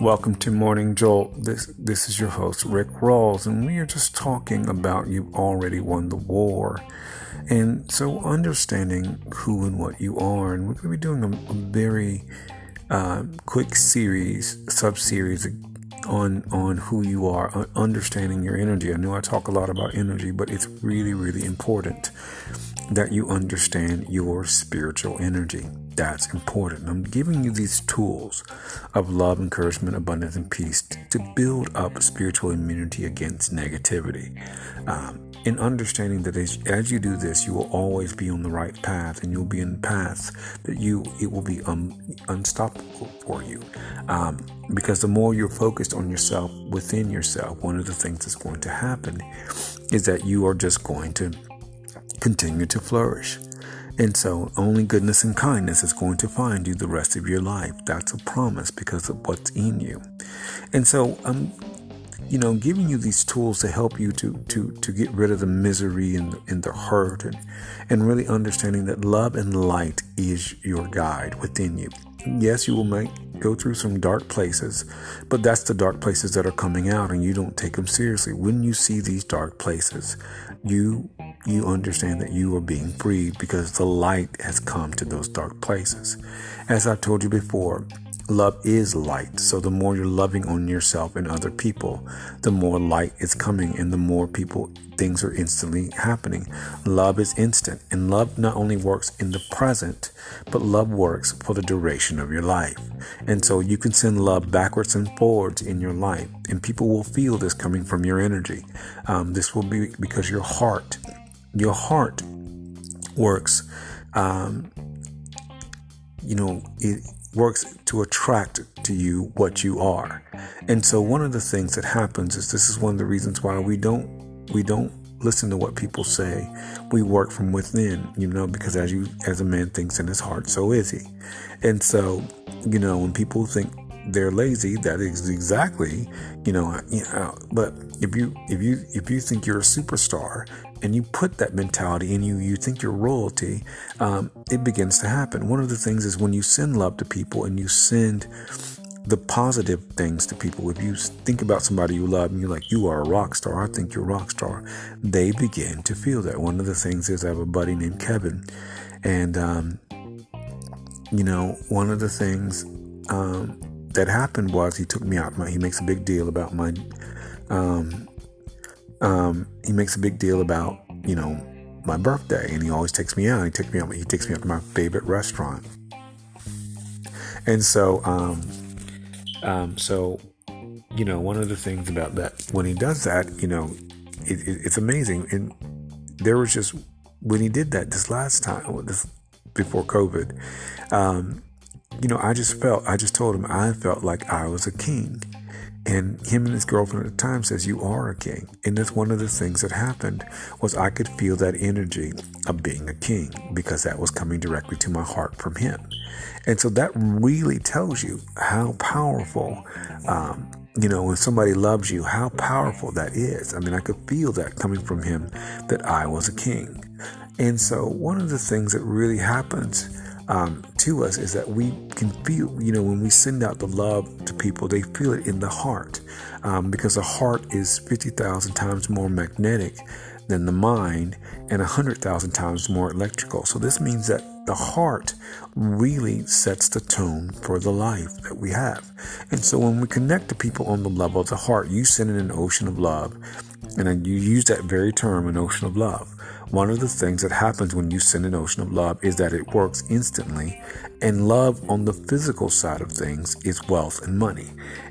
Welcome to Morning Jolt. This this is your host Rick Rawls, and we are just talking about you already won the war, and so understanding who and what you are. And we're going to be doing a, a very uh, quick series, sub series on on who you are, understanding your energy. I know I talk a lot about energy, but it's really really important that you understand your spiritual energy. That's important. I'm giving you these tools of love, encouragement, abundance, and peace to build up spiritual immunity against negativity. Um, in understanding that as, as, you do this, you will always be on the right path, and you'll be in paths that you it will be un, unstoppable for you. Um, because the more you're focused on yourself within yourself, one of the things that's going to happen is that you are just going to continue to flourish. And so, only goodness and kindness is going to find you the rest of your life. That's a promise because of what's in you. And so, I'm, you know, giving you these tools to help you to to to get rid of the misery and and the hurt, and and really understanding that love and light is your guide within you. Yes, you will make go through some dark places, but that's the dark places that are coming out, and you don't take them seriously. When you see these dark places, you you understand that you are being freed because the light has come to those dark places. As I've told you before, love is light. So the more you're loving on yourself and other people, the more light is coming and the more people things are instantly happening. Love is instant and love not only works in the present, but love works for the duration of your life. And so you can send love backwards and forwards in your life and people will feel this coming from your energy. Um, this will be because your heart your heart works, um, you know, it works to attract to you what you are. And so one of the things that happens is this is one of the reasons why we don't we don't listen to what people say. We work from within, you know, because as you as a man thinks in his heart, so is he. And so, you know, when people think they're lazy, that is exactly, you know, you know but if you if you if you think you're a superstar and you put that mentality in you, you think you're royalty, um, it begins to happen. One of the things is when you send love to people and you send the positive things to people. If you think about somebody you love and you're like, you are a rock star, I think you're a rock star, they begin to feel that. One of the things is I have a buddy named Kevin, and, um, you know, one of the things um, that happened was he took me out. He makes a big deal about my um, um, he makes a big deal about, you know, my birthday, and he always takes me out. He takes me out. He takes me out to my favorite restaurant. And so, um, um, so, you know, one of the things about that when he does that, you know, it, it, it's amazing. And there was just when he did that this last time, this before COVID, um, you know, I just felt, I just told him I felt like I was a king. And him and his girlfriend at the time says, You are a king. And that's one of the things that happened was I could feel that energy of being a king because that was coming directly to my heart from him. And so that really tells you how powerful, um, you know, when somebody loves you, how powerful that is. I mean, I could feel that coming from him that I was a king. And so one of the things that really happens um, to us is that we can feel, you know, when we send out the love to people, they feel it in the heart um, because the heart is 50,000 times more magnetic than the mind and 100,000 times more electrical. So this means that the heart really sets the tone for the life that we have. And so when we connect to people on the level of the heart, you send in an ocean of love. And you use that very term, an ocean of love. One of the things that happens when you send an ocean of love is that it works instantly. And love on the physical side of things is wealth and money.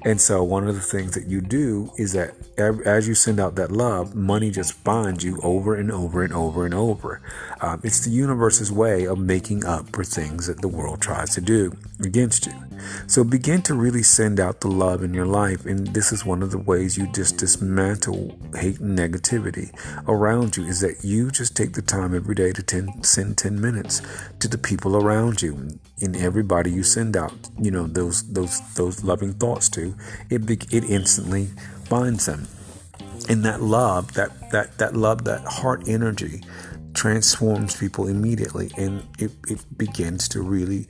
And so, one of the things that you do is that as you send out that love, money just finds you over and over and over and over. Um, it's the universe's way of making up for things that the world tries to do against you. So begin to really send out the love in your life. And this is one of the ways you just dismantle hate and negativity around you is that you just take the time every day to ten, send 10 minutes to the people around you and everybody you send out, you know, those, those, those loving thoughts to, it, it instantly finds them. And that love, that, that, that love, that heart energy transforms people immediately and it, it begins to really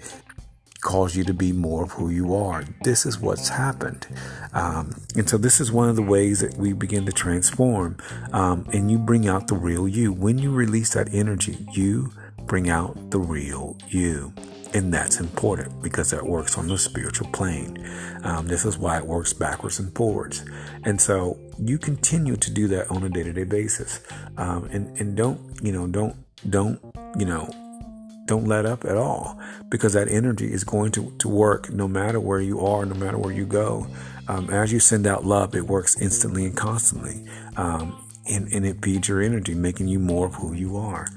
cause you to be more of who you are. This is what's happened. Um, and so, this is one of the ways that we begin to transform. Um, and you bring out the real you. When you release that energy, you bring out the real you. And that's important because that works on the spiritual plane. Um, this is why it works backwards and forwards. And so you continue to do that on a day to day basis. Um, and, and don't, you know, don't, don't, you know, don't let up at all because that energy is going to, to work no matter where you are, no matter where you go. Um, as you send out love, it works instantly and constantly. Um, and, and it feeds your energy, making you more of who you are.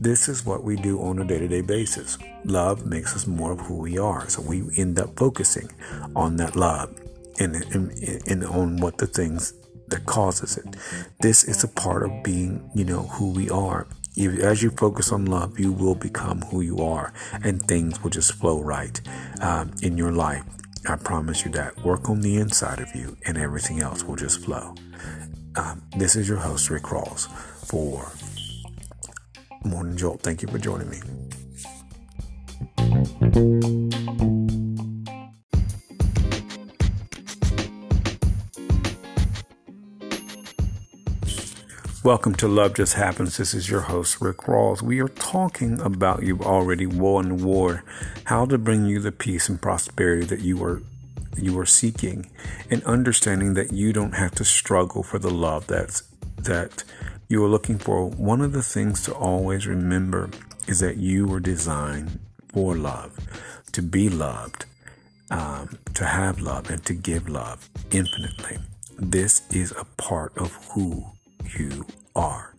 This is what we do on a day to day basis. Love makes us more of who we are. So we end up focusing on that love and, and, and on what the things that causes it. This is a part of being, you know, who we are. As you focus on love, you will become who you are, and things will just flow right um, in your life. I promise you that. Work on the inside of you, and everything else will just flow. Um, this is your host, Rick Rawls, for Morning Jolt. Thank you for joining me. Welcome to Love Just Happens. This is your host, Rick Rawls. We are talking about you've already won war, how to bring you the peace and prosperity that you are you are seeking, and understanding that you don't have to struggle for the love that's that you are looking for, one of the things to always remember is that you were designed for love, to be loved, um, to have love, and to give love infinitely. This is a part of who you are.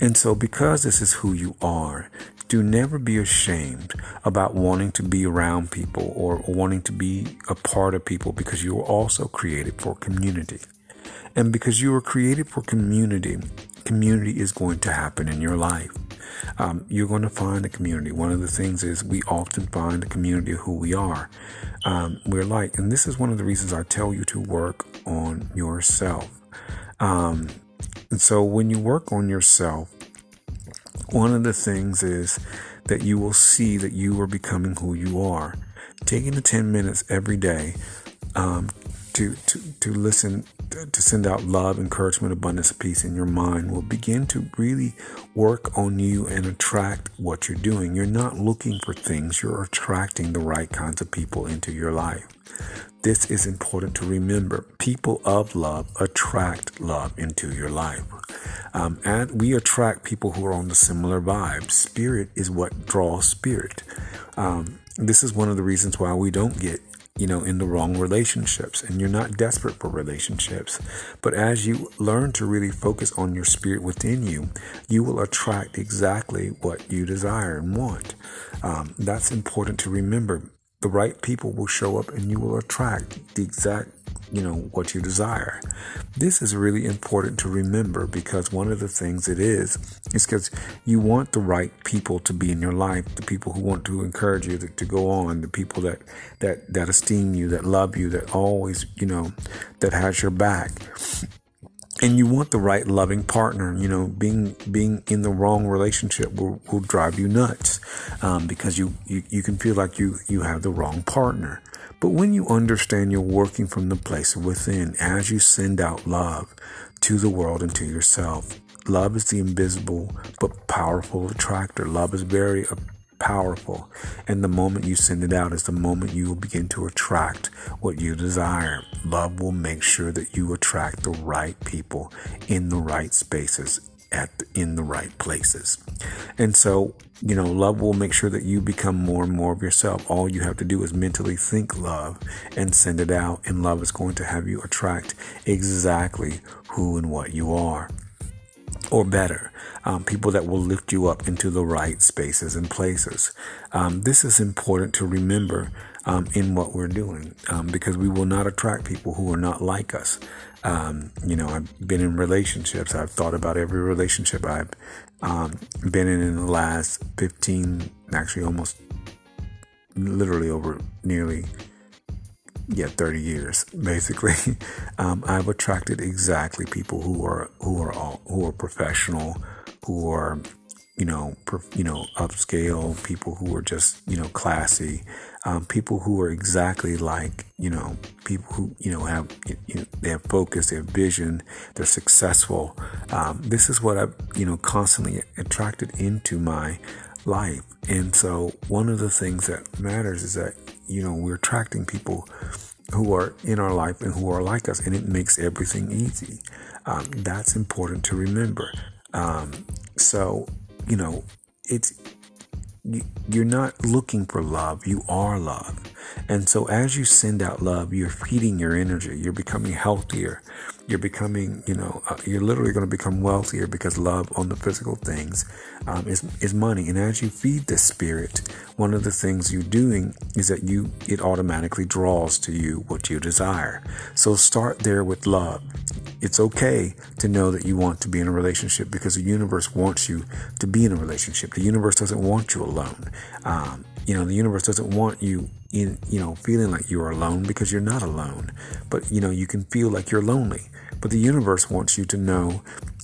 And so, because this is who you are, do never be ashamed about wanting to be around people or wanting to be a part of people because you were also created for community. And because you were created for community, community is going to happen in your life. Um, you're going to find a community. One of the things is we often find a community of who we are. Um, we're like, and this is one of the reasons I tell you to work on yourself. Um, and so when you work on yourself, one of the things is that you will see that you are becoming who you are. Taking the 10 minutes every day um, to, to, to listen to send out love, encouragement, abundance, peace in your mind will begin to really work on you and attract what you're doing. You're not looking for things, you're attracting the right kinds of people into your life. This is important to remember. People of love attract love into your life. Um, and we attract people who are on the similar vibe. Spirit is what draws spirit. Um, this is one of the reasons why we don't get you know, in the wrong relationships. And you're not desperate for relationships. But as you learn to really focus on your spirit within you, you will attract exactly what you desire and want. Um, that's important to remember. The right people will show up and you will attract the exact you know, what you desire. This is really important to remember because one of the things it is, is because you want the right people to be in your life, the people who want to encourage you to, to go on, the people that, that, that esteem you, that love you, that always, you know, that has your back and you want the right loving partner you know being being in the wrong relationship will, will drive you nuts um, because you, you you can feel like you you have the wrong partner but when you understand you're working from the place within as you send out love to the world and to yourself, love is the invisible but powerful attractor. Love is very powerful. And the moment you send it out is the moment you will begin to attract what you desire. Love will make sure that you attract the right people in the right spaces at in the right places. And so, you know, love will make sure that you become more and more of yourself. All you have to do is mentally think love and send it out, and love is going to have you attract exactly who and what you are. Or better, um, people that will lift you up into the right spaces and places. Um, this is important to remember um, in what we're doing um, because we will not attract people who are not like us. Um, you know, I've been in relationships. I've thought about every relationship I've um, been in in the last 15, actually almost literally over nearly, yeah, 30 years, basically. Um, I've attracted exactly people who are, who are all, who are professional, who are you know, you know, upscale, people who are just, you know, classy, um, people who are exactly like, you know, people who, you know, have, you know, they have focus, they have vision, they're successful. Um, this is what I've, you know, constantly attracted into my life. And so one of the things that matters is that, you know, we're attracting people who are in our life and who are like us, and it makes everything easy. Um, that's important to remember. Um, so you know, it's you're not looking for love, you are love. And so as you send out love, you're feeding your energy, you're becoming healthier, you're becoming, you know, uh, you're literally going to become wealthier because love on the physical things um, is is money. And as you feed the spirit, one of the things you're doing is that you it automatically draws to you what you desire. So start there with love. It's okay to know that you want to be in a relationship because the universe wants you to be in a relationship. The universe doesn't want you alone. Um, you know, the universe doesn't want you in, you know, feeling like you're alone because you're not alone. But, you know, you can feel like you're lonely. But the universe wants you to know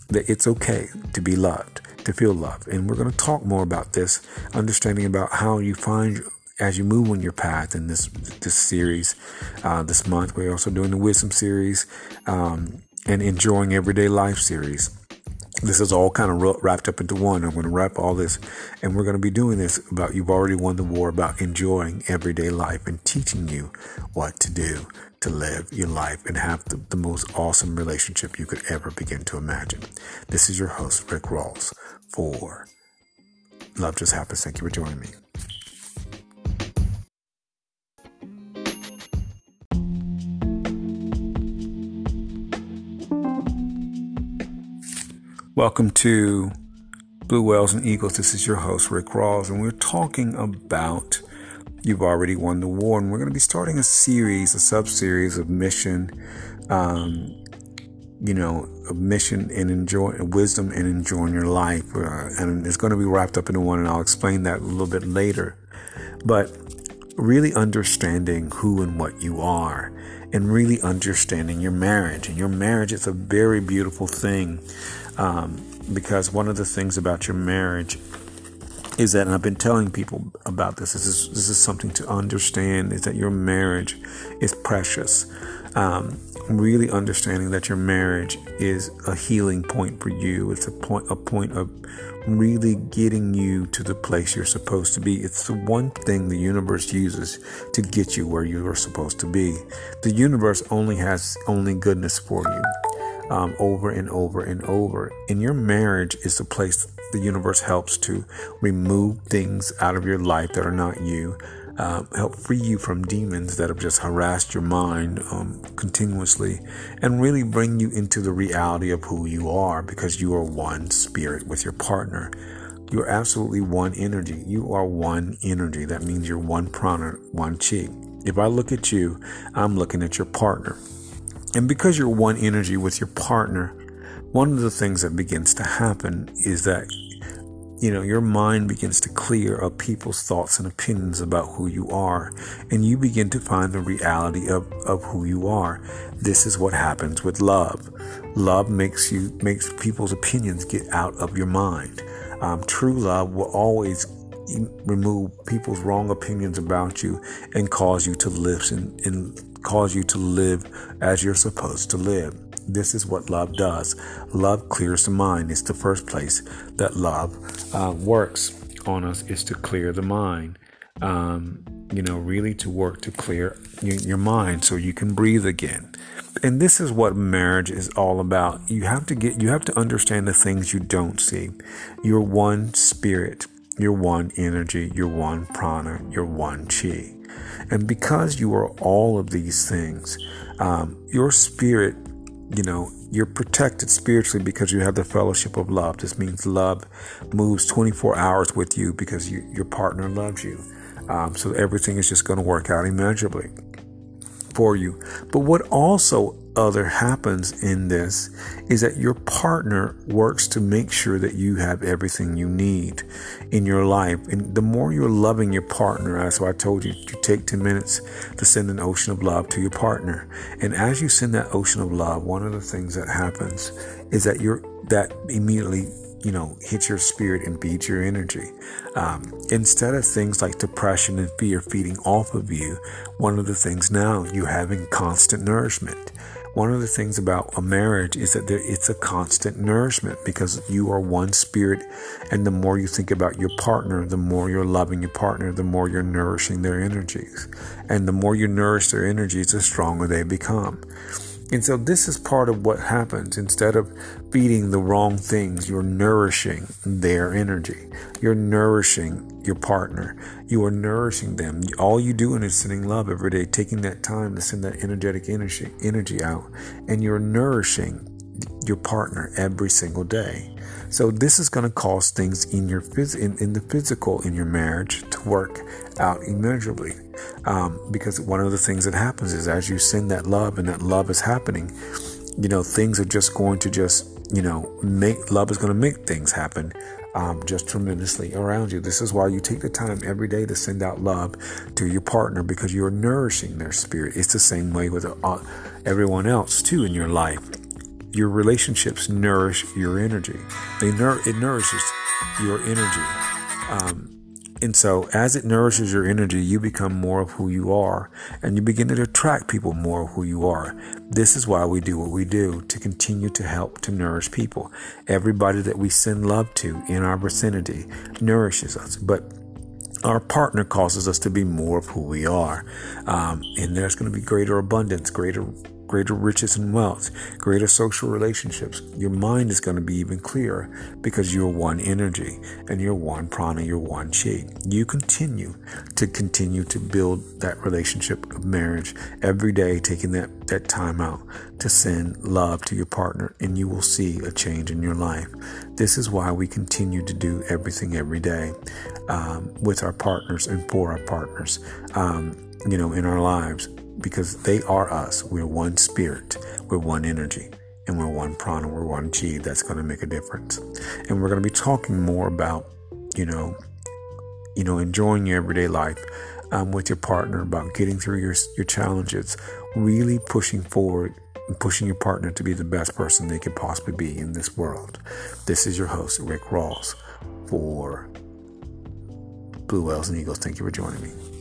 that it's okay to be loved, to feel loved. And we're going to talk more about this, understanding about how you find as you move on your path in this this series uh, this month. We're also doing the wisdom series um, and enjoying everyday life series this is all kind of wrapped up into one. I'm going to wrap all this, and we're going to be doing this about you've already won the war about enjoying everyday life and teaching you what to do to live your life and have the, the most awesome relationship you could ever begin to imagine. This is your host, Rick Rawls, for Love Just Happens. Thank you for joining me. Welcome to Blue Whales and Eagles. This is your host, Rick Rawls, and we're talking about You've Already Won the War. And we're going to be starting a series, a sub series of mission, um, you know, a mission and enjoy wisdom and enjoying your life. Uh, and it's going to be wrapped up into one, and I'll explain that a little bit later. But really understanding who and what you are and really understanding your marriage. And your marriage is a very beautiful thing. Um, because one of the things about your marriage is that, and I've been telling people about this, this is, this is something to understand, is that your marriage is precious. Um, really understanding that your marriage is a healing point for you. It's a point, a point of really getting you to the place you're supposed to be. It's the one thing the universe uses to get you where you are supposed to be. The universe only has only goodness for you um, over and over and over. And your marriage is the place the universe helps to remove things out of your life that are not you. Uh, help free you from demons that have just harassed your mind um, continuously and really bring you into the reality of who you are because you are one spirit with your partner. You're absolutely one energy. You are one energy. That means you're one prana, one chi. If I look at you, I'm looking at your partner. And because you're one energy with your partner, one of the things that begins to happen is that you know your mind begins to clear of people's thoughts and opinions about who you are and you begin to find the reality of, of who you are. This is what happens with love. Love makes you makes people's opinions get out of your mind. Um, true love will always remove people's wrong opinions about you and cause you to in, in cause you to live as you're supposed to live. This is what love does. Love clears the mind. It's the first place that love uh, works on us is to clear the mind. Um, you know, really to work to clear your, mind so you can breathe again. And this is what marriage is all about. You have to get, you have to understand the things you don't see. You're one spirit. You're one energy. You're one prana. You're one chi. And because you are all of these things, um, your spirit, you know, you're protected spiritually because you have the fellowship of love. This means love moves 24 hours with you because you, your partner loves you. Um, so everything is just going to work out immeasurably for you. But what also other happens in this is that your partner works to make sure that you have everything you need in your life. And the more you're loving your partner, that's why I told you, you take 10 minutes to send an ocean of love to your partner. And as you send that ocean of love, one of the things that happens is that you're that immediately you know, hit your spirit and beat your energy. Um, instead of things like depression and fear feeding off of you, one of the things now you're having constant nourishment. One of the things about a marriage is that there, it's a constant nourishment because you are one spirit. And the more you think about your partner, the more you're loving your partner, the more you're nourishing their energies. And the more you nourish their energies, the stronger they become. And so this is part of what happens. Instead of feeding the wrong things, you're nourishing their energy. You're nourishing your partner. You are nourishing them. All you're doing is sending love every day, taking that time to send that energetic energy energy out. And you're nourishing your partner every single day. So this is going to cause things in your phys- in, in the physical in your marriage to work out immeasurably. Um, because one of the things that happens is as you send that love and that love is happening, you know, things are just going to just, you know, make love is going to make things happen um, just tremendously around you. This is why you take the time every day to send out love to your partner because you're nourishing their spirit. It's the same way with uh, everyone else too in your life. Your relationships nourish your energy. They nur- it nourishes your energy. Um, and so, as it nourishes your energy, you become more of who you are and you begin to attract people more of who you are. This is why we do what we do to continue to help to nourish people. Everybody that we send love to in our vicinity nourishes us. But our partner causes us to be more of who we are. Um, and there's going to be greater abundance, greater greater riches and wealth, greater social relationships. Your mind is going to be even clearer because you're one energy and you're one prana, you're one chi. You continue to continue to build that relationship of marriage every day, taking that, that time out to send love to your partner, and you will see a change in your life. This is why we continue to do everything every day um, with our partners and for our partners, um, you know, in our lives because they are us. We're one spirit, we're one energy, and we're one prana, we're one chi. That's going to make a difference. And we're going to be talking more about, you know, you know, enjoying your everyday life um, with your partner, about getting through your your challenges, really pushing forward and pushing your partner to be the best person they could possibly be in this world. This is your host, Rick Rawls, for Blue Whales and Eagles. Thank you for joining me.